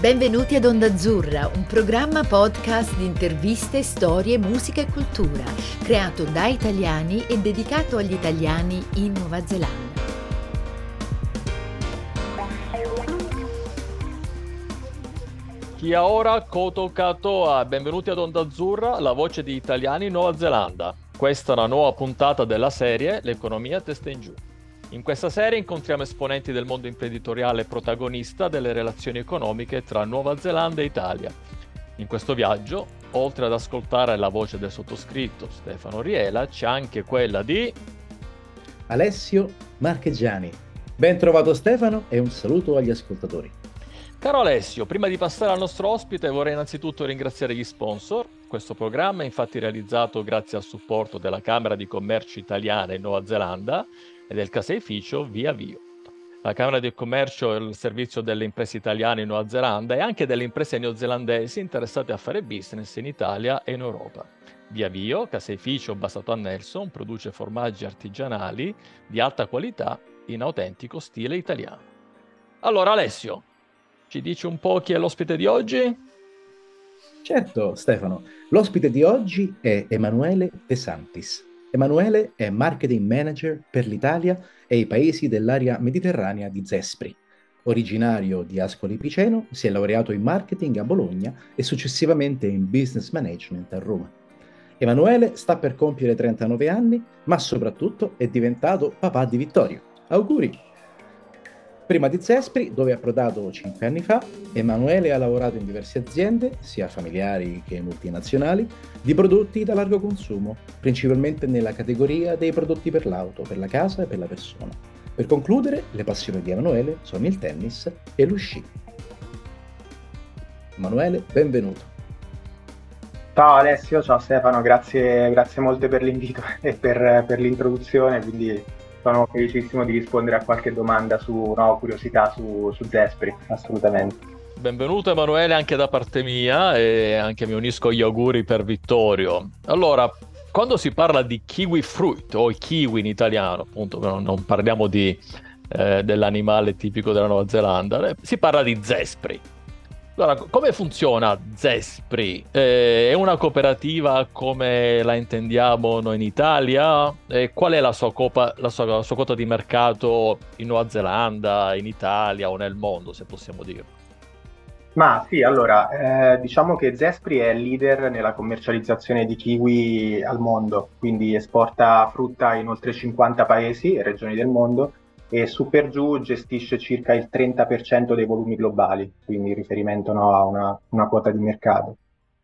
Benvenuti ad Onda Azzurra, un programma podcast di interviste, storie, musica e cultura, creato da italiani e dedicato agli italiani in Nuova Zelanda. Kia ora koto katoa, benvenuti ad Onda Azzurra, la voce di italiani in Nuova Zelanda. Questa è una nuova puntata della serie L'economia testa in giù. In questa serie incontriamo esponenti del mondo imprenditoriale protagonista delle relazioni economiche tra Nuova Zelanda e Italia. In questo viaggio, oltre ad ascoltare la voce del sottoscritto Stefano Riela, c'è anche quella di Alessio Marcheggiani. Ben trovato Stefano e un saluto agli ascoltatori. Caro Alessio, prima di passare al nostro ospite vorrei innanzitutto ringraziare gli sponsor. Questo programma è infatti realizzato grazie al supporto della Camera di Commercio Italiana in Nuova Zelanda del caseificio Via Vio. La Camera di Commercio è il servizio delle imprese italiane in Nuova Zelanda e anche delle imprese neozelandesi interessate a fare business in Italia e in Europa. Via Vio, caseificio basato a Nelson, produce formaggi artigianali di alta qualità in autentico stile italiano. Allora Alessio, ci dici un po' chi è l'ospite di oggi? Certo Stefano, l'ospite di oggi è Emanuele De Santis. Emanuele è marketing manager per l'Italia e i paesi dell'area mediterranea di Zespri. Originario di Ascoli Piceno, si è laureato in marketing a Bologna e successivamente in business management a Roma. Emanuele sta per compiere 39 anni, ma soprattutto è diventato papà di Vittorio. Auguri! Prima di Zespri, dove è approdato 5 anni fa, Emanuele ha lavorato in diverse aziende, sia familiari che multinazionali, di prodotti da largo consumo, principalmente nella categoria dei prodotti per l'auto, per la casa e per la persona. Per concludere, le passioni di Emanuele sono il tennis e lo. Emanuele, benvenuto. Ciao Alessio, ciao Stefano, grazie, grazie molte per l'invito e per, per l'introduzione, quindi sono felicissimo di rispondere a qualche domanda su no, curiosità su, su Zespri, assolutamente. Benvenuto Emanuele anche da parte mia e anche mi unisco agli auguri per Vittorio. Allora, quando si parla di kiwi fruit o kiwi in italiano, appunto non parliamo di, eh, dell'animale tipico della Nuova Zelanda, eh, si parla di zespri. Allora, come funziona Zespri? Eh, è una cooperativa come la intendiamo noi in Italia? Eh, qual è la sua, copa, la, sua, la sua quota di mercato in Nuova Zelanda, in Italia o nel mondo, se possiamo dire? Ma sì, allora, eh, diciamo che Zespri è leader nella commercializzazione di kiwi al mondo, quindi esporta frutta in oltre 50 paesi e regioni del mondo e su per giù gestisce circa il 30% dei volumi globali, quindi in riferimento no, a una, una, quota di mercato.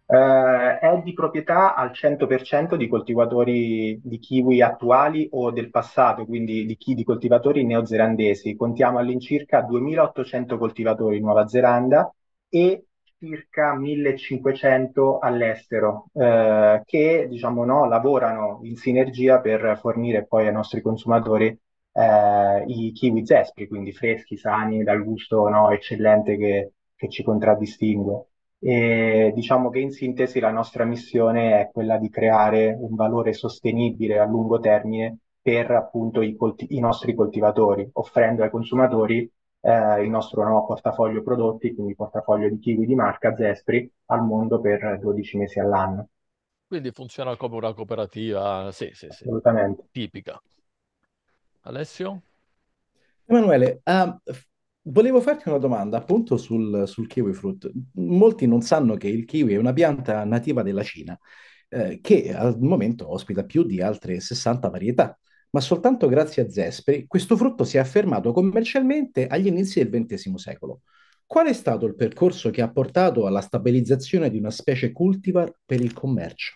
Eh, è di proprietà al 100% di coltivatori di kiwi attuali o del passato, quindi di, chi, di coltivatori neozelandesi. Contiamo all'incirca 2800 coltivatori in Nuova Zelanda e circa 1500 all'estero eh, che diciamo, no, lavorano in sinergia per fornire poi ai nostri consumatori eh, i kiwi zespri, quindi freschi, sani, dal gusto no, eccellente che, che ci contraddistingue. E diciamo che in sintesi la nostra missione è quella di creare un valore sostenibile a lungo termine per appunto i, colti- i nostri coltivatori, offrendo ai consumatori eh, il nostro no, portafoglio prodotti, quindi portafoglio di kiwi di marca Zespri al mondo per 12 mesi all'anno. Quindi funziona come una cooperativa, sì, sì, sì, Assolutamente. tipica. Alessio? Emanuele, uh, volevo farti una domanda appunto sul, sul, kiwi fruit. Molti non sanno che il kiwi è una pianta nativa della Cina, eh, che al momento ospita più di altre 60 varietà, ma soltanto grazie a Zespri questo frutto si è affermato commercialmente agli inizi del XX secolo. Qual è stato il percorso che ha portato alla stabilizzazione di una specie cultivar per il commercio?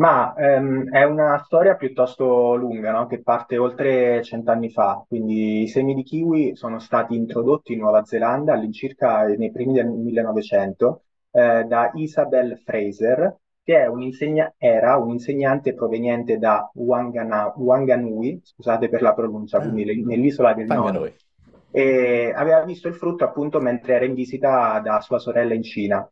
Ma ehm, è una storia piuttosto lunga, no? Che parte oltre cent'anni fa. Quindi i semi di kiwi sono stati introdotti in Nuova Zelanda all'incirca nei primi del 1900 eh, da Isabel Fraser, che un insegna- era un insegnante proveniente da Wangana- Wanganui, scusate per la pronuncia, ah, quindi nell'isola del Nord. E aveva visto il frutto appunto mentre era in visita da sua sorella in Cina.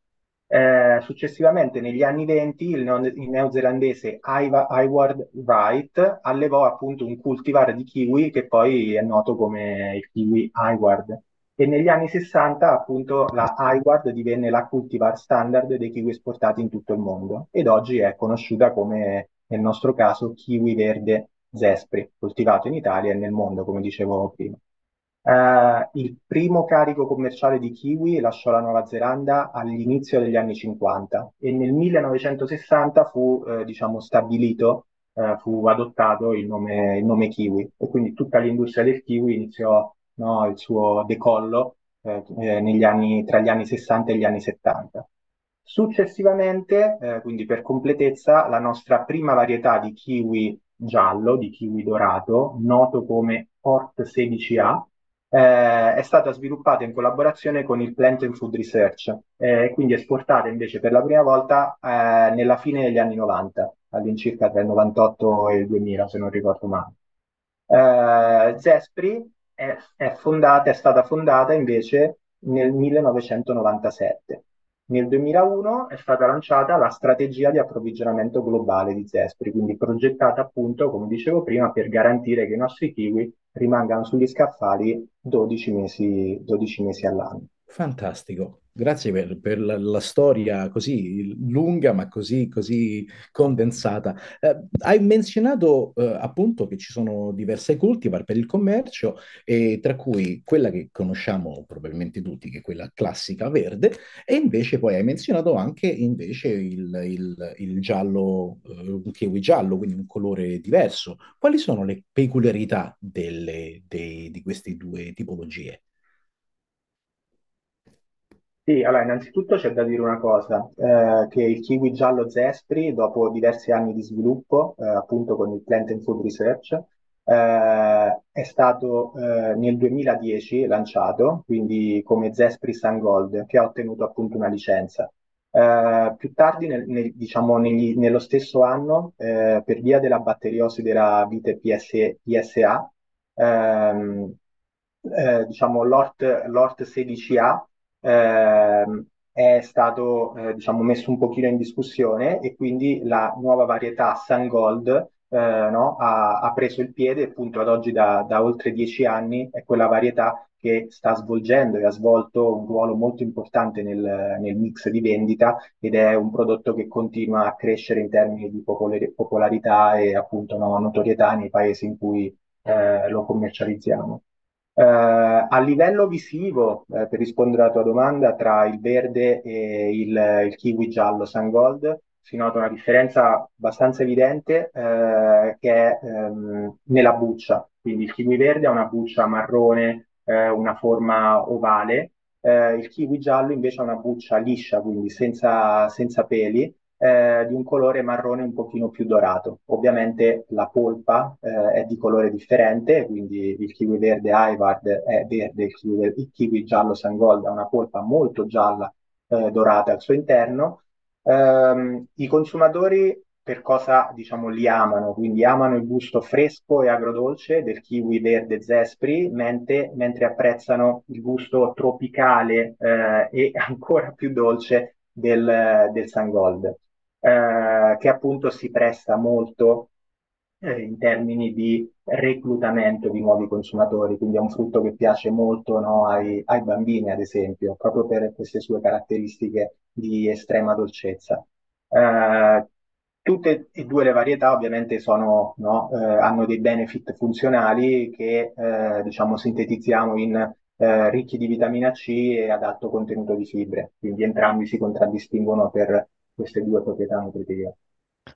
Eh, successivamente, negli anni 20, il, neo- il neozelandese Iward Wright allevò appunto un cultivar di kiwi che poi è noto come il kiwi Iward. e negli anni 60 appunto la Highward divenne la cultivar standard dei kiwi esportati in tutto il mondo ed oggi è conosciuta come nel nostro caso kiwi verde Zespri, coltivato in Italia e nel mondo, come dicevo prima. Uh, il primo carico commerciale di kiwi lasciò la Nuova Zelanda all'inizio degli anni 50 e nel 1960 fu eh, diciamo, stabilito, eh, fu adottato il nome, il nome, kiwi e quindi tutta l'industria del kiwi iniziò no, il suo decollo eh, eh anni, tra gli anni 60 e gli anni 70. Successivamente, eh, quindi per completezza, la nostra prima varietà di kiwi giallo, di kiwi dorato, noto come Port 16A, eh, è stata sviluppata in collaborazione con il Plant and Food Research e eh, quindi esportata invece per la prima volta eh, nella fine degli anni 90, all'incirca tra il 98 e il 2000 se non ricordo male. Eh, Zespri è, è, fondata, è stata fondata invece nel 1997. Nel 2001 è stata lanciata la strategia di approvvigionamento globale di Zespri, quindi progettata appunto, come dicevo prima, per garantire che i nostri kiwi rimangano sugli scaffali 12 mesi, 12 mesi all'anno. Fantastico, grazie per, per la, la, storia così lunga ma così, così condensata. Eh, hai menzionato eh, appunto che ci sono diverse cultivar per il commercio, e tra cui quella che conosciamo probabilmente tutti, che è quella classica verde, e invece poi hai menzionato anche invece il, il, il giallo, eh, un kiwi giallo, quindi un colore diverso. Quali sono le peculiarità delle, dei, di queste due tipologie? Sì, allora innanzitutto c'è da dire una cosa, eh, che il kiwi giallo Zespri, dopo diversi anni di sviluppo, eh, appunto con il Plant and Food Research, eh, è stato eh, nel 2010 lanciato, quindi come Zespri Sun Gold, che ha ottenuto appunto una licenza. Eh, più tardi, nel, nel, diciamo, negli, nello stesso anno, eh, per via della batteriosi della vite PS, PSA, ehm, diciamo, l'ORT, l'ORT 16A eh, è stato eh, diciamo, messo un pochino in discussione e quindi la nuova varietà Sun Gold eh, no, ha, ha, preso il piede appunto ad oggi da, da, oltre dieci anni è quella varietà che sta svolgendo e ha svolto un ruolo molto importante nel, nel mix di vendita ed è un prodotto che continua a crescere in termini di popolarità e appunto no, notorietà nei paesi in cui eh, lo commercializziamo. Uh, a livello visivo, uh, per rispondere alla tua domanda, tra il verde e il, il kiwi giallo Sun Gold si nota una differenza abbastanza evidente uh, che è um, nella buccia. Quindi il kiwi verde ha una buccia marrone, una forma ovale, il kiwi giallo invece ha una buccia liscia, quindi senza, senza peli, eh, di un colore marrone un pochino più dorato. Ovviamente la polpa eh, è di colore differente, quindi il kiwi verde Ivard è verde, il kiwi, il kiwi giallo Sangold ha una polpa molto gialla eh, dorata al suo interno. Um, I consumatori per cosa diciamo li amano, quindi amano il gusto fresco e agrodolce del kiwi verde Zespri, mentre, mentre apprezzano il gusto tropicale eh, e ancora più dolce del, del Sangold eh, che appunto si presta molto eh, in termini di reclutamento di nuovi consumatori, quindi è un frutto che piace molto no, ai, ai, bambini, ad esempio, proprio per queste sue caratteristiche di estrema dolcezza. Eh, tutte e due le varietà ovviamente sono, no, eh, hanno dei benefit funzionali che eh, diciamo sintetizziamo in eh, ricchi di vitamina C e ad alto contenuto di fibre, quindi entrambi si contraddistinguono per queste due proprietà nutritive.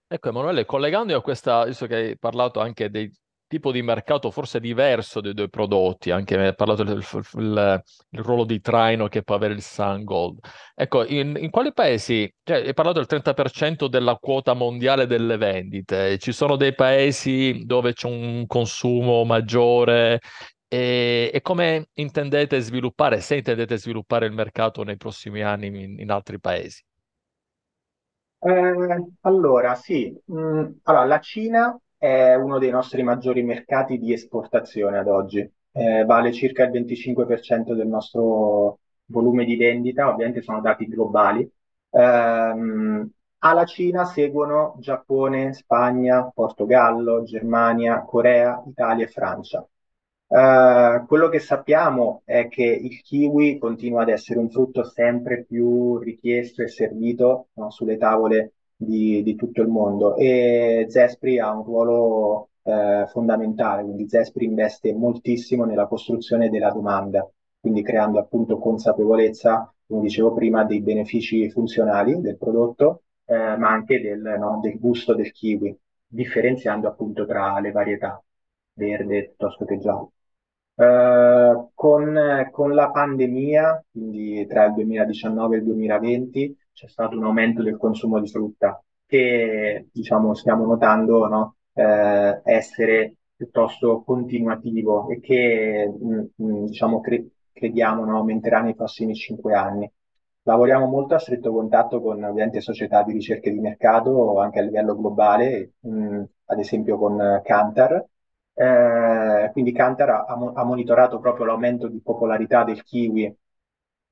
Ecco Emanuele, collegandomi a questa, visto che hai parlato anche del tipo di mercato forse diverso dei due prodotti, anche hai parlato del il, il ruolo di traino che può avere il Sun Gold. Ecco, in, in quali paesi, cioè hai parlato del 30% della quota mondiale delle vendite, ci sono dei paesi dove c'è un consumo maggiore e, e, come intendete sviluppare, se intendete sviluppare il mercato nei prossimi anni in, in altri paesi? Eh, allora, sì, mm, allora, la Cina è uno dei nostri maggiori mercati di esportazione ad oggi, Eh, vale circa il 25% del nostro volume di vendita, ovviamente sono dati globali. Ehm, alla Cina seguono Giappone, Spagna, Portogallo, Germania, Corea, Italia e Francia. Uh, quello che sappiamo è che il kiwi continua ad essere un frutto sempre più richiesto e servito no, sulle tavole di, di, tutto il mondo e Zespri ha un ruolo uh, fondamentale, quindi Zespri investe moltissimo nella costruzione della domanda, quindi creando appunto consapevolezza, come dicevo prima, dei benefici funzionali del prodotto, uh, ma anche del, no, del gusto del kiwi, differenziando appunto tra le varietà verde piuttosto che giallo. Uh, con, con, la pandemia, quindi tra il 2019 e il 2020, c'è stato un aumento del consumo di frutta che diciamo, stiamo notando no? uh, essere piuttosto continuativo e che mh, mh, diciamo, cre- crediamo no? aumenterà nei prossimi cinque anni. Lavoriamo molto a stretto contatto con ovviamente società di ricerca di mercato anche a livello globale, mh, ad esempio con Kantar, eh, quindi Kantar ha, ha, monitorato proprio l'aumento di popolarità del kiwi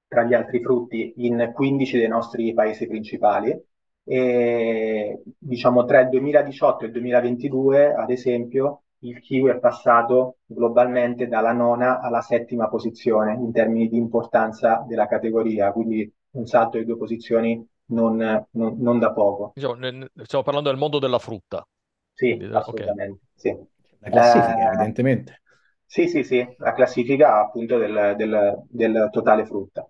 tra gli altri frutti in 15 dei nostri paesi principali e diciamo tra il 2018 e il 2022 ad esempio il kiwi è passato globalmente dalla nona alla settima posizione in termini di importanza della categoria, quindi un salto di due posizioni non, non, non da poco. Stiamo parlando del mondo della frutta. Sì, Quindi, assolutamente. Okay. Sì. La classifica, eh, evidentemente. Sì, sì, sì, la classifica appunto del, del, del totale frutta.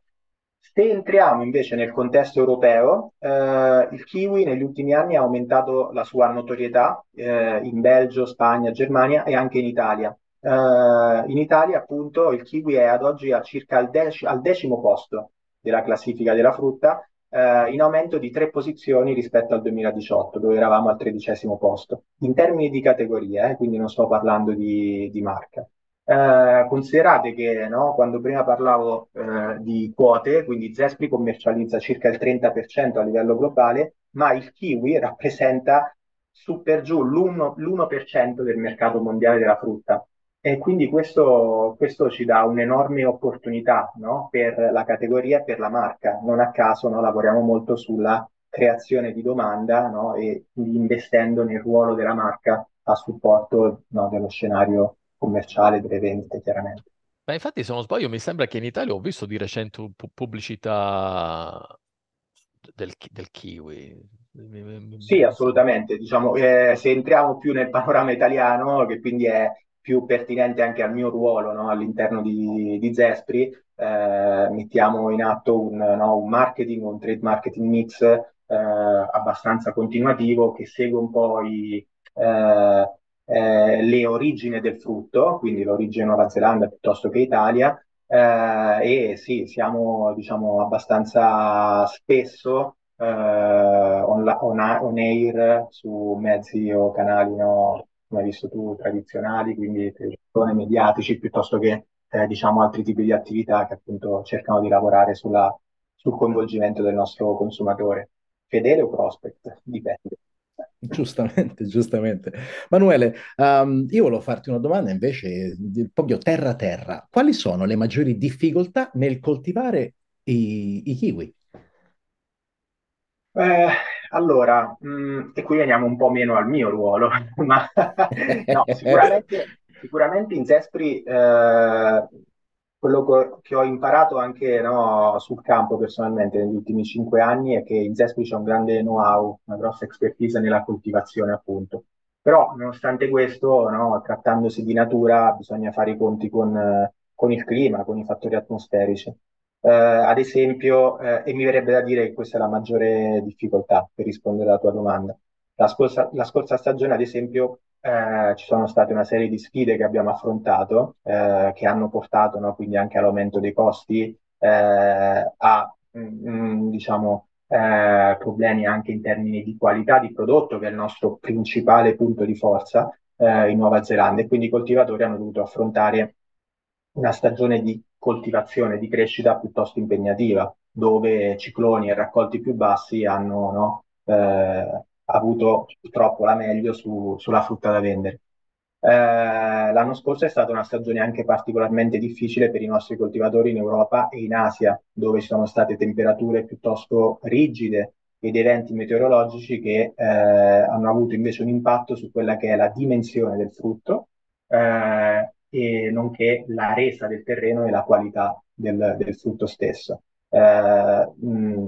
Se entriamo invece nel contesto europeo, eh, il kiwi negli ultimi anni ha aumentato la sua notorietà eh, in Belgio, Spagna, Germania e anche in Italia. Eh, in Italia, appunto, il kiwi è ad oggi a circa al, dec- al decimo posto della classifica della frutta eh, in aumento di tre posizioni rispetto al 2018, dove eravamo al tredicesimo posto, in termini di categoria, eh, quindi non sto parlando di, di marca. Eh, considerate che no, quando prima parlavo eh, di quote, quindi Zespri commercializza circa il 30% a livello globale, ma il kiwi rappresenta su per giù l'1%, l'1% del mercato mondiale della frutta. E quindi questo, questo ci dà un'enorme opportunità no? per la categoria e per la marca. Non a caso no? lavoriamo molto sulla creazione di domanda no? e investendo nel ruolo della marca a supporto dello scenario commerciale delle vendite, chiaramente. Ma infatti, se non sbaglio, mi sembra che in Italia ho visto di recente pubblicità del, del kiwi. Sì, assolutamente. Diciamo, eh, se entriamo più nel panorama italiano, che quindi è più pertinente anche al mio ruolo no? all'interno di, di Zespri, eh, mettiamo in atto un, no, un, marketing, un trade marketing mix eh, abbastanza continuativo che segue un po' i, eh, eh le origini del frutto, quindi l'origine Nuova Zelanda piuttosto che Italia, eh, e sì, siamo diciamo abbastanza spesso eh, on, on, on, air su mezzi o canali no, come hai visto tu, tradizionali, quindi televisione, mediatici, piuttosto che eh, diciamo altri tipi di attività che appunto cercano di lavorare sulla, sul coinvolgimento del nostro consumatore. Fedele o prospect? Dipende. Giustamente, giustamente. Manuele, um, io volevo farti una domanda invece proprio terra terra. Quali sono le maggiori difficoltà nel coltivare i, i kiwi? Eh, allora, mh, mm, e qui veniamo un po' meno al mio ruolo, ma no, sicuramente, sicuramente in Zespri eh, quello che ho imparato anche no, sul campo personalmente negli ultimi cinque anni è che in Zespri c'è un grande know-how, una grossa expertise nella coltivazione, appunto. Però, nonostante questo, no, trattandosi di natura, bisogna fare i conti con, con il clima, con i fattori atmosferici. Eh, ad esempio, eh, e mi verrebbe da dire che questa è la maggiore difficoltà per rispondere alla tua domanda. La scorsa, la scorsa stagione, ad esempio, eh, ci sono state una serie di sfide che abbiamo affrontato, eh, che hanno portato no, quindi anche all'aumento dei costi, eh, a mh, mm, mm, diciamo, eh, problemi anche in termini di qualità di prodotto, che è il nostro principale punto di forza in Nuova Zelanda, e quindi i coltivatori hanno dovuto affrontare una stagione di coltivazione, di crescita piuttosto impegnativa, dove cicloni e raccolti più bassi hanno no, eh, avuto purtroppo la meglio su, sulla frutta da vendere. Eh, l'anno scorso è stata una stagione anche particolarmente difficile per i nostri coltivatori in Europa e in Asia, dove ci sono state temperature piuttosto rigide ed eventi meteorologici che eh, hanno avuto invece un impatto su quella che è la dimensione del frutto, eh, e nonché la resa del terreno e la qualità del, del frutto stesso. Eh, mh,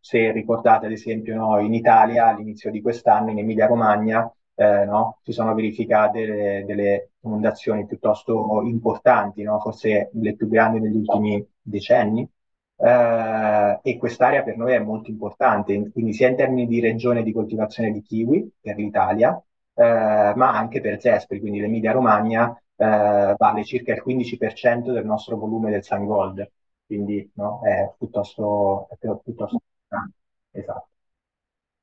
se ricordate ad esempio no, in Italia all'inizio di quest'anno in Emilia Romagna eh, no, si sono verificate delle, delle inondazioni piuttosto importanti, no? forse le più grandi negli ultimi decenni, eh, e quest'area per noi è molto importante, quindi sia in termini di regione di coltivazione di kiwi per l'Italia, eh, ma anche per Zespri, quindi l'Emilia Romagna eh, vale circa il 15% del nostro volume del Sangold, quindi no, è piuttosto, è piuttosto importante. Esatto.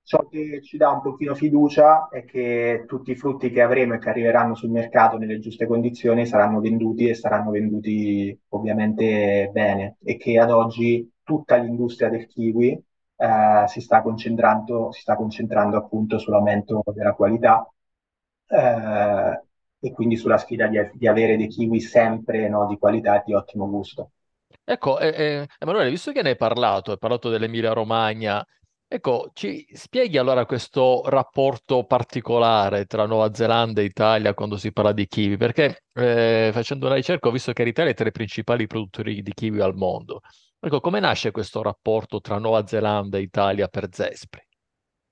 Ciò che ci dà un pochino fiducia è che tutti i frutti che avremo e che arriveranno sul mercato nelle giuste condizioni saranno venduti e saranno venduti ovviamente bene e che ad oggi tutta l'industria del kiwi eh, si sta concentrando, si sta concentrando appunto sull'aumento della qualità eh, e quindi sulla sfida di, di avere dei kiwi sempre no, di qualità e di ottimo gusto. Ecco, eh, eh, Emanuele, visto che ne hai parlato, hai parlato dell'Emilia Romagna, Ecco, ci spieghi allora questo rapporto particolare tra Nuova Zelanda e Italia quando si parla di kiwi? Perché eh, facendo una ricerca ho visto che l'Italia è tra i principali produttori di kiwi al mondo. Ecco, come nasce questo rapporto tra Nuova Zelanda e Italia per Zespri?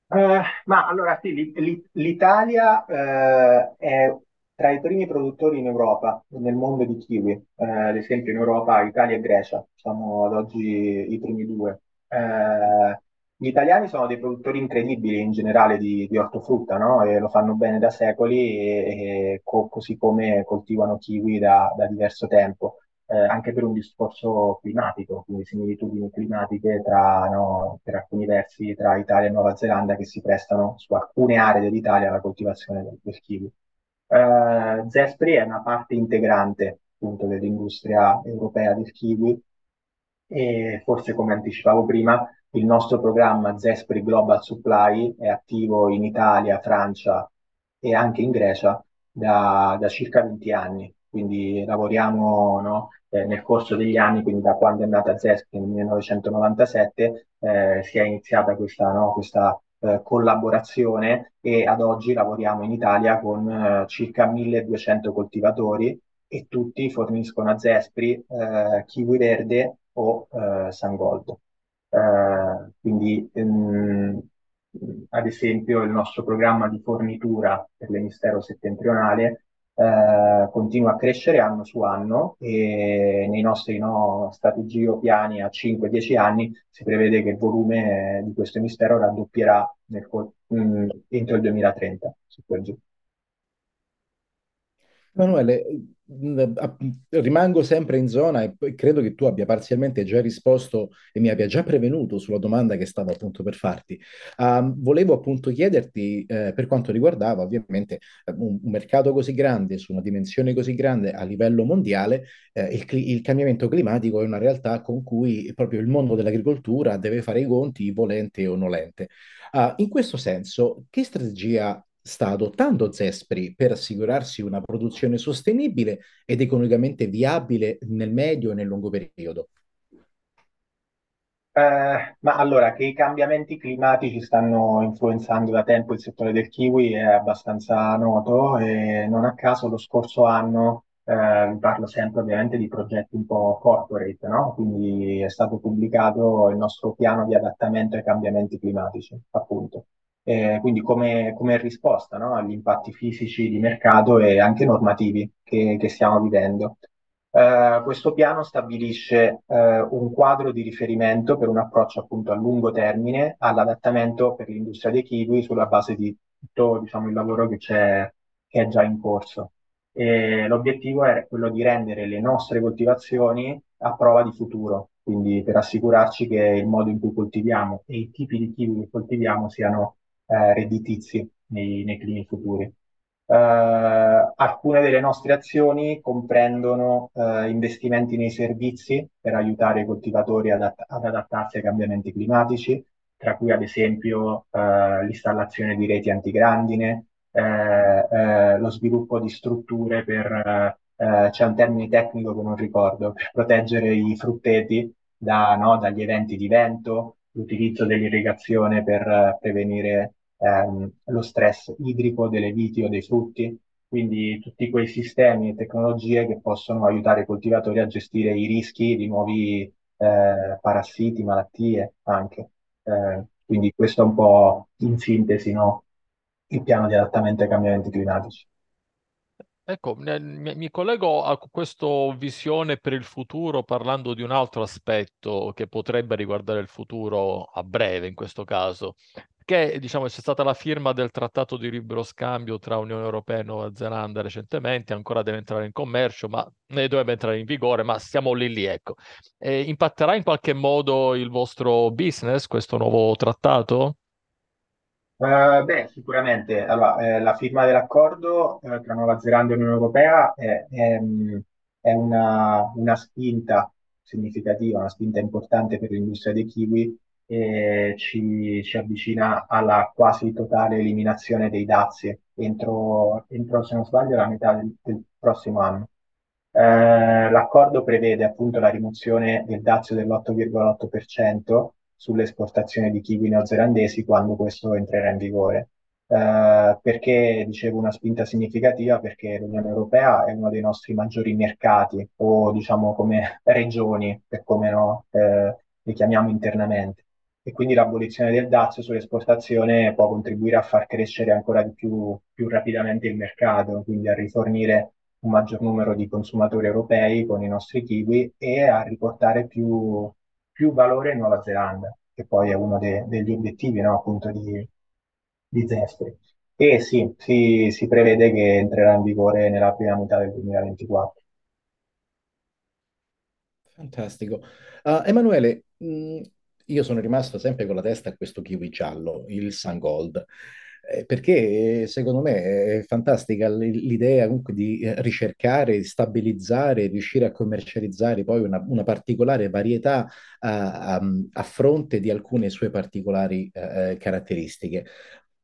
Eh, ma allora sì, l'Italia eh, è tra i primi produttori in Europa, nel mondo di kiwi. Eh, ad esempio in Europa Italia e Grecia, siamo ad oggi i primi due. Eh, gli italiani sono dei produttori incredibili in generale di, di ortofrutta, no? E lo fanno bene da secoli, e, e co- così come coltivano kiwi da, da diverso tempo, eh, anche per un discorso climatico, quindi similitudini climatiche tra, no, per alcuni versi tra Italia e Nuova Zelanda che si prestano su alcune aree dell'Italia alla coltivazione del, del kiwi. Eh, Zespri è una parte integrante appunto dell'industria europea del kiwi. E forse come anticipavo prima il nostro programma Zespri Global Supply è attivo in Italia, Francia e anche in Grecia da, da circa 20 anni, quindi lavoriamo no, eh, nel corso degli anni, quindi da quando è nata Zespri nel 1997, eh, si è iniziata questa, no, questa eh, collaborazione e ad oggi lavoriamo in Italia con eh, circa 1200 coltivatori e tutti forniscono a Zespri eh, kiwi verde o eh, Sangold. Eh, quindi, ehm, ad esempio, il nostro programma di fornitura per l'emisfero settentrionale eh, continua a crescere anno su anno e nei nostri no, strategie o piani a 5-10 anni si prevede che il volume di questo emisfero raddoppierà nel, mh, mm, entro il 2030. Su quel giù. Emanuele, rimango sempre in zona e credo che tu abbia parzialmente già risposto e mi abbia già prevenuto sulla domanda che stavo appunto per farti. Uh, volevo appunto chiederti eh, per quanto riguardava ovviamente un, un, mercato così grande, su una dimensione così grande a livello mondiale, eh, il, il, cambiamento climatico è una realtà con cui proprio il mondo dell'agricoltura deve fare i conti, volente o nolente. Uh, in questo senso, che strategia sta adottando Zespri per assicurarsi una produzione sostenibile ed economicamente viabile nel medio e nel lungo periodo? Eh, ma allora, che i cambiamenti climatici stanno influenzando da tempo il settore del kiwi è abbastanza noto e non a caso lo scorso anno, eh, parlo sempre ovviamente di progetti un po' corporate, no? Quindi è stato pubblicato il nostro piano di adattamento ai cambiamenti climatici, appunto eh, quindi come, come risposta no, agli impatti fisici di mercato e anche normativi che, che stiamo vivendo. Eh, questo piano stabilisce eh, un quadro di riferimento per un approccio appunto a lungo termine all'adattamento per l'industria dei kiwi sulla base di tutto diciamo, il lavoro che, che è già in corso. E l'obiettivo è quello di rendere le nostre coltivazioni a prova di futuro, quindi per assicurarci che il modo in cui coltiviamo e i tipi di kiwi che coltiviamo siano eh, redditizi nei, nei climi futuri. Uh, alcune delle nostre azioni comprendono uh, investimenti nei servizi per aiutare i coltivatori ad, ad, adattarsi ai cambiamenti climatici, tra cui ad esempio uh, l'installazione di reti antigrandine, lo sviluppo di strutture per, c'è un termine tecnico che non ricordo, per proteggere i frutteti da, no, dagli eventi di vento, l'utilizzo dell'irrigazione per prevenire ehm, lo stress idrico delle viti o dei frutti, quindi tutti quei sistemi e tecnologie che possono aiutare i coltivatori a gestire i rischi di nuovi eh, parassiti, malattie anche. Eh, quindi questo è un po' in sintesi, no? il piano di adattamento ai cambiamenti climatici. Ecco, mi, collego a questa visione per il futuro parlando di un altro aspetto che potrebbe riguardare il futuro a breve in questo caso, che diciamo c'è stata la firma del trattato di libero scambio tra Unione Europea e Nuova Zelanda recentemente, ancora deve entrare in commercio, ma ne dovrebbe entrare in vigore, ma siamo lì lì, ecco. E impatterà in qualche modo il vostro business questo nuovo trattato? Uh, beh, sicuramente. Allora, eh, la firma dell'accordo eh, tra Nuova Zelanda e Unione Europea è, è, è una, una, spinta significativa, una spinta importante per l'industria dei kiwi e ci, ci avvicina alla quasi totale eliminazione dei dazi entro, entro, se non sbaglio, la metà del, del prossimo anno. Eh, l'accordo prevede appunto la rimozione del dazio dell'8,8% sulle esportazioni di kiwi neozelandesi quando questo entrerà in vigore. Eh, perché dicevo una spinta significativa? Perché l'Unione Europea è uno dei nostri maggiori mercati o diciamo come regioni, per come no, eh, li chiamiamo internamente. E quindi l'abolizione del dazio sull'esportazione può contribuire a far crescere ancora di più, più rapidamente il mercato, quindi a rifornire un maggior numero di consumatori europei con i nostri kiwi e a riportare più, più valore in Nuova Zelanda, che poi è uno de- degli obiettivi no, appunto di, di Zespri. E sì, si, si prevede che entrerà in vigore nella prima metà del 2024. Fantastico. Uh, Emanuele, mh, io sono rimasto sempre con la testa a questo kiwi giallo, il Sun Gold. Eh, perché secondo me è fantastica l'idea comunque di eh, ricercare, stabilizzare, riuscire a commercializzare poi una, una particolare varietà a, a, a, fronte di alcune sue particolari eh, caratteristiche.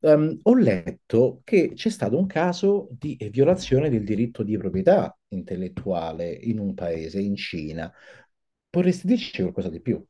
Um, ho letto che c'è stato un caso di violazione del diritto di proprietà intellettuale in un paese, in Cina. Vorresti dirci qualcosa di più?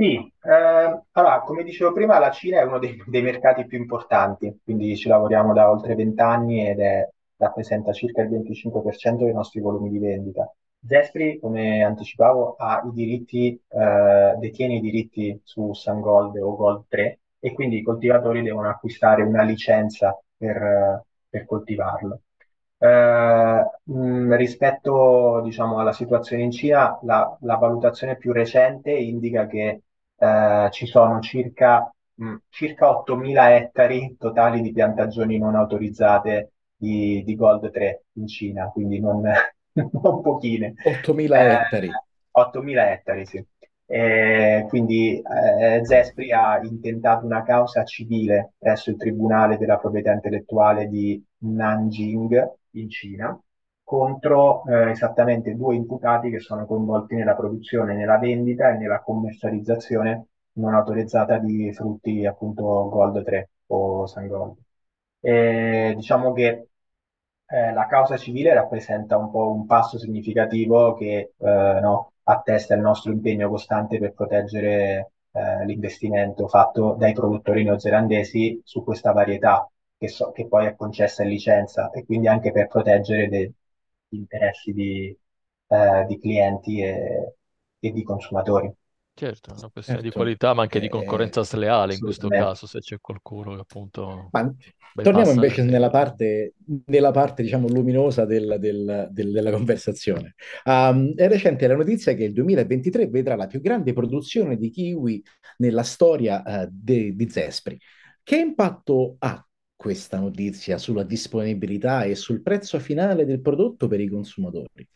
Sì, eh, allora, come dicevo prima, la Cina è uno dei, dei mercati più importanti, quindi ci lavoriamo da oltre vent'anni ed è, rappresenta circa il 25% dei nostri volumi di vendita. Zespri, come anticipavo, ha i diritti, eh, detiene i diritti su Sun Gold o Gold 3 e quindi i coltivatori devono acquistare una licenza per, per coltivarlo. Eh, mh, rispetto, diciamo, alla situazione in Cina, la, la valutazione più recente indica che eh, ci sono circa, mh, circa 8.000 ettari totali di piantagioni non autorizzate di, di Gold 3 in Cina, quindi non, non pochine. 8.000 eh, ettari. 8.000 ettari, sì. Eh, quindi eh, Zespri ha intentato una causa civile presso il Tribunale della proprietà intellettuale di Nanjing in Cina contro eh, esattamente due imputati che sono coinvolti nella produzione, nella vendita e nella commercializzazione non autorizzata di frutti appunto Gold 3 o Sun Gold. E, diciamo che eh, la causa civile rappresenta un po' un passo significativo che eh, no, attesta il nostro impegno costante per proteggere eh, l'investimento fatto dai produttori neozelandesi su questa varietà che, so, che, poi è concessa in licenza e quindi anche per proteggere de, interessi di, eh, di clienti e, e, di consumatori. Certo, è una questione certo. di qualità, ma anche di concorrenza sleale in questo caso, se c'è qualcuno che appunto... Ma torniamo invece nella parte, nella parte, diciamo, luminosa del, del, del, della conversazione. Um, è recente la notizia che il 2023 vedrà la più grande produzione di kiwi nella storia uh, de, di Zespri. Che impatto ha questa notizia sulla disponibilità e sul prezzo finale del prodotto per i consumatori?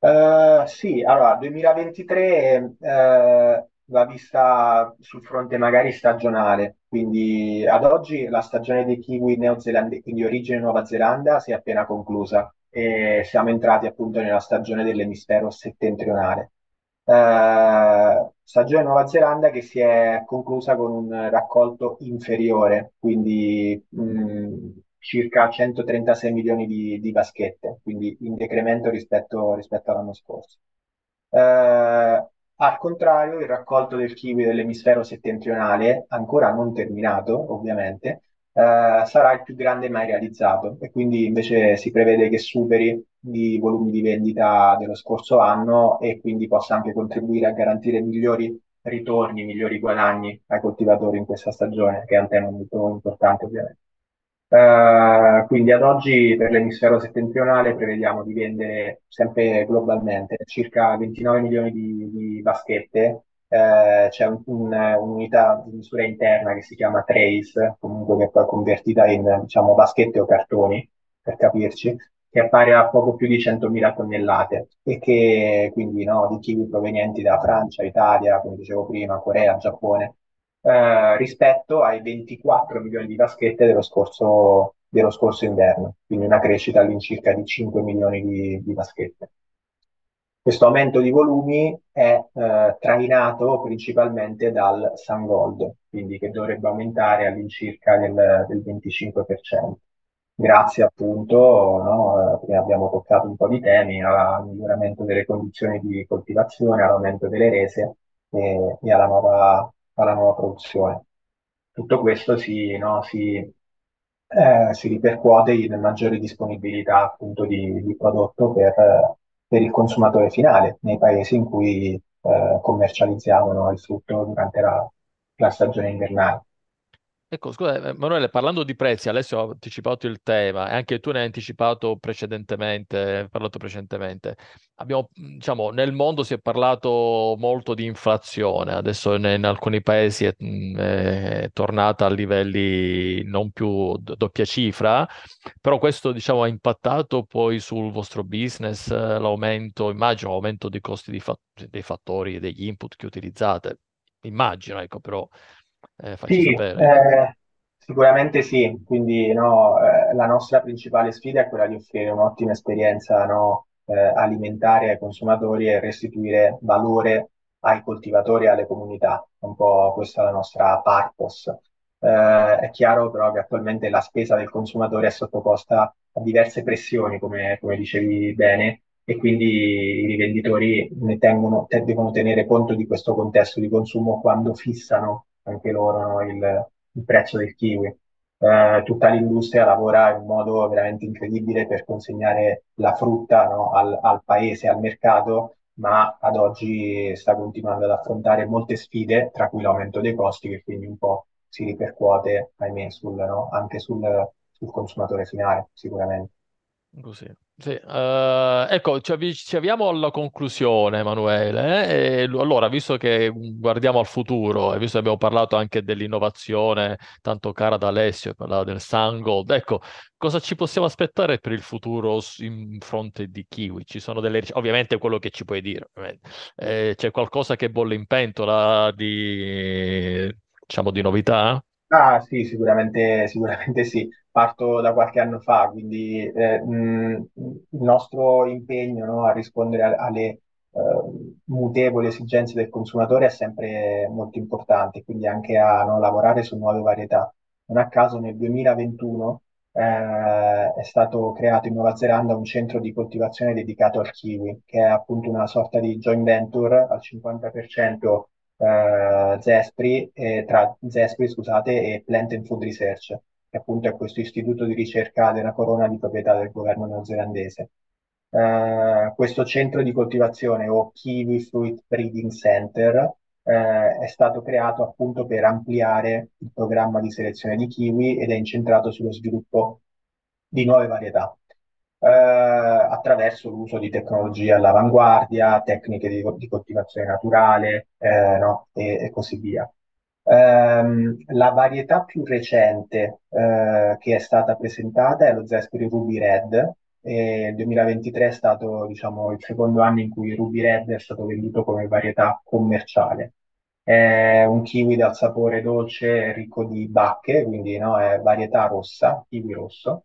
Uh, sì, allora 2023 uh, va vista sul fronte magari stagionale, quindi ad oggi la stagione dei kiwi neozelandesi, quindi origine Nuova Zelanda, si è appena conclusa e siamo entrati appunto nella stagione dell'emisfero settentrionale. Uh, stagione Nuova Zelanda che si è conclusa con un raccolto inferiore, quindi mh, circa 136 milioni di, di, vaschette, quindi in decremento rispetto, rispetto all'anno scorso. Uh, al contrario, il raccolto del kiwi dell'emisfero settentrionale, ancora non terminato ovviamente, eh, sarà il più grande mai realizzato e quindi invece si prevede che superi i volumi di vendita dello scorso anno e quindi possa anche contribuire a garantire migliori ritorni, migliori guadagni ai coltivatori in questa stagione, che è un tema molto importante ovviamente. Uh, quindi ad oggi per l'emisfero settentrionale prevediamo di vendere sempre globalmente circa 29 milioni di, di vaschette. Uh, c'è un, un, un'unità di misura interna che si chiama trace, comunque che poi è convertita in diciamo, vaschette o cartoni, per capirci, che appare a poco più di 100.000 tonnellate e che quindi no, di kiwi provenienti da Francia, Italia, come dicevo prima, Corea, Giappone, eh, rispetto ai 24 milioni di vaschette dello scorso, dello scorso inverno, quindi una crescita all'incirca di 5 milioni di, di vaschette. Questo aumento di volumi è eh, trainato principalmente dal Gold, quindi che dovrebbe aumentare all'incirca del, del 25% grazie appunto, no, eh, abbiamo toccato un po' di temi, al miglioramento delle condizioni di coltivazione, all'aumento delle rese e, e alla, nuova, alla, nuova, produzione. Tutto questo si, no, si, eh, si, ripercuote in maggiore disponibilità appunto di, di prodotto per, per, il consumatore finale nei paesi in cui eh, commercializziamo no, il frutto durante la, la stagione invernale. Ecco, scusa, eh, Emanuele, parlando di prezzi, Alessio ha anticipato il tema e anche tu ne hai anticipato precedentemente, parlato precedentemente. Abbiamo, diciamo, nel mondo si è parlato molto di inflazione, adesso in, in alcuni paesi è, è, tornata a livelli non più doppia cifra, però questo, diciamo, ha impattato poi sul vostro business, l'aumento, immagino, l'aumento dei costi di fa- dei fattori, degli input che utilizzate. Immagino, ecco, però eh, facci Sì, eh, sicuramente sì, quindi no, eh, la nostra principale sfida è quella di offrire un'ottima esperienza no, eh, alimentare ai consumatori e restituire valore ai coltivatori e alle comunità. Un po' questa è la nostra purpose. Eh, è chiaro però che attualmente la spesa del consumatore è sottoposta a diverse pressioni, come, come dicevi bene, e quindi i rivenditori ne tengono, te- devono tenere conto di questo contesto di consumo quando fissano anche loro no, il, il, prezzo del kiwi. Eh, tutta l'industria lavora in modo veramente incredibile per consegnare la frutta no, al, al paese, al mercato, ma ad oggi sta continuando ad affrontare molte sfide, tra cui l'aumento dei costi, che quindi un po' si ripercuote, ahimè, sul, no, anche sul, sul consumatore finale, sicuramente. Così. Sì, eh, ecco, ci, avvi- ci avviamo alla conclusione, Emanuele. eh, allora, visto che guardiamo al futuro e visto che abbiamo parlato anche dell'innovazione tanto cara da Alessio, parlava del Sungold, ecco, cosa ci possiamo aspettare per il futuro in fronte di Kiwi? Ci sono delle, ric- ovviamente quello che ci puoi dire. Eh, c'è qualcosa che bolle in pentola di, diciamo, di novità? Ah sì, sicuramente, sicuramente sì. Parto da qualche anno fa, quindi eh, mh, il nostro impegno, no, a rispondere a- alle eh, mutevoli esigenze del consumatore è sempre molto importante, quindi anche a no, lavorare su nuove varietà. Non a caso nel 2021 eh, è stato creato in Nuova Zelanda un centro di coltivazione dedicato al kiwi, che è appunto una sorta di joint venture al 50% eh, Zespri, eh, tra Zespri, scusate, e Plant and Food Research, che appunto è questo istituto di ricerca della corona di proprietà del governo neozelandese. Eh, questo centro di coltivazione o Kiwi Fruit Breeding Center eh, è stato creato appunto per ampliare il programma di selezione di kiwi ed è incentrato sullo sviluppo di nuove varietà eh, attraverso l'uso di tecnologie all'avanguardia, tecniche di, di coltivazione naturale, eh, no? e, e, così via. Um, la varietà più recente uh, che è stata presentata è lo Zespri Ruby Red. E il 2023 è stato, diciamo, il secondo anno in cui Ruby Red è stato venduto come varietà commerciale. È un kiwi dal sapore dolce, ricco di bacche, quindi no, è varietà rossa, kiwi rosso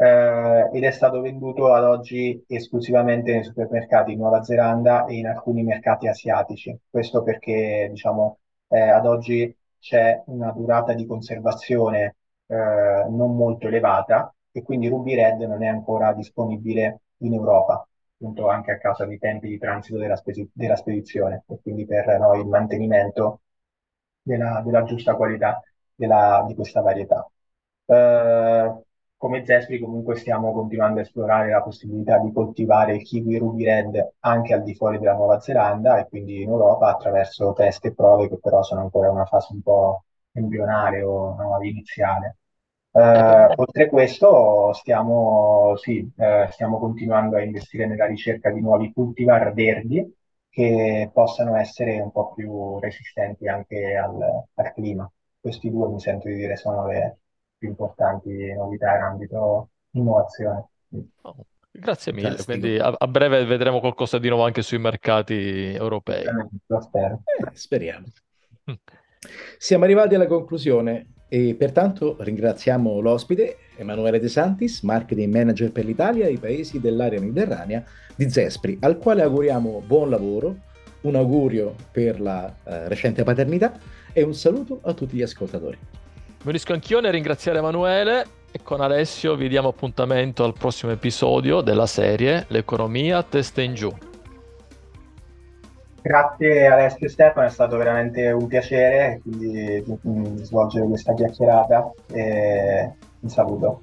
eh, ed è stato venduto ad oggi esclusivamente nei supermercati in Nuova Zelanda e in alcuni mercati asiatici. Questo perché, diciamo, eh, ad oggi c'è una durata di conservazione eh, non molto elevata e quindi Ruby Red non è ancora disponibile in Europa, appunto anche a causa dei tempi di transito della, spesi- della spedizione e quindi per no, il mantenimento della, della giusta qualità della- di questa varietà. Uh, come Zespri comunque stiamo continuando a esplorare la possibilità di coltivare il kiwi ruby red anche al di fuori della Nuova Zelanda e quindi in Europa attraverso test e prove che però sono ancora in una fase un po' embrionale o no, iniziale. Uh, oltre a questo stiamo, sì, uh, stiamo continuando a investire nella ricerca di nuovi cultivar verdi che possano essere un po' più resistenti anche al, al clima. Questi due mi sento di dire sono le più importanti novità in ambito innovazione. Oh, grazie mille, Fantastico. quindi a, a, breve vedremo qualcosa di nuovo anche sui mercati europei. Lo spero. Eh, speriamo. Siamo arrivati alla conclusione e pertanto ringraziamo l'ospite Emanuele De Santis, marketing manager per l'Italia e i paesi dell'area mediterranea di Zespri, al quale auguriamo buon lavoro, un augurio per la uh, recente paternità e un saluto a tutti gli ascoltatori. Mi unisco anch'io nel ringraziare Emanuele e con Alessio vi diamo appuntamento al prossimo episodio della serie L'economia testa in giù. Grazie Alessio e Stefano, è stato veramente un piacere quindi, di, di svolgere questa chiacchierata e un saluto.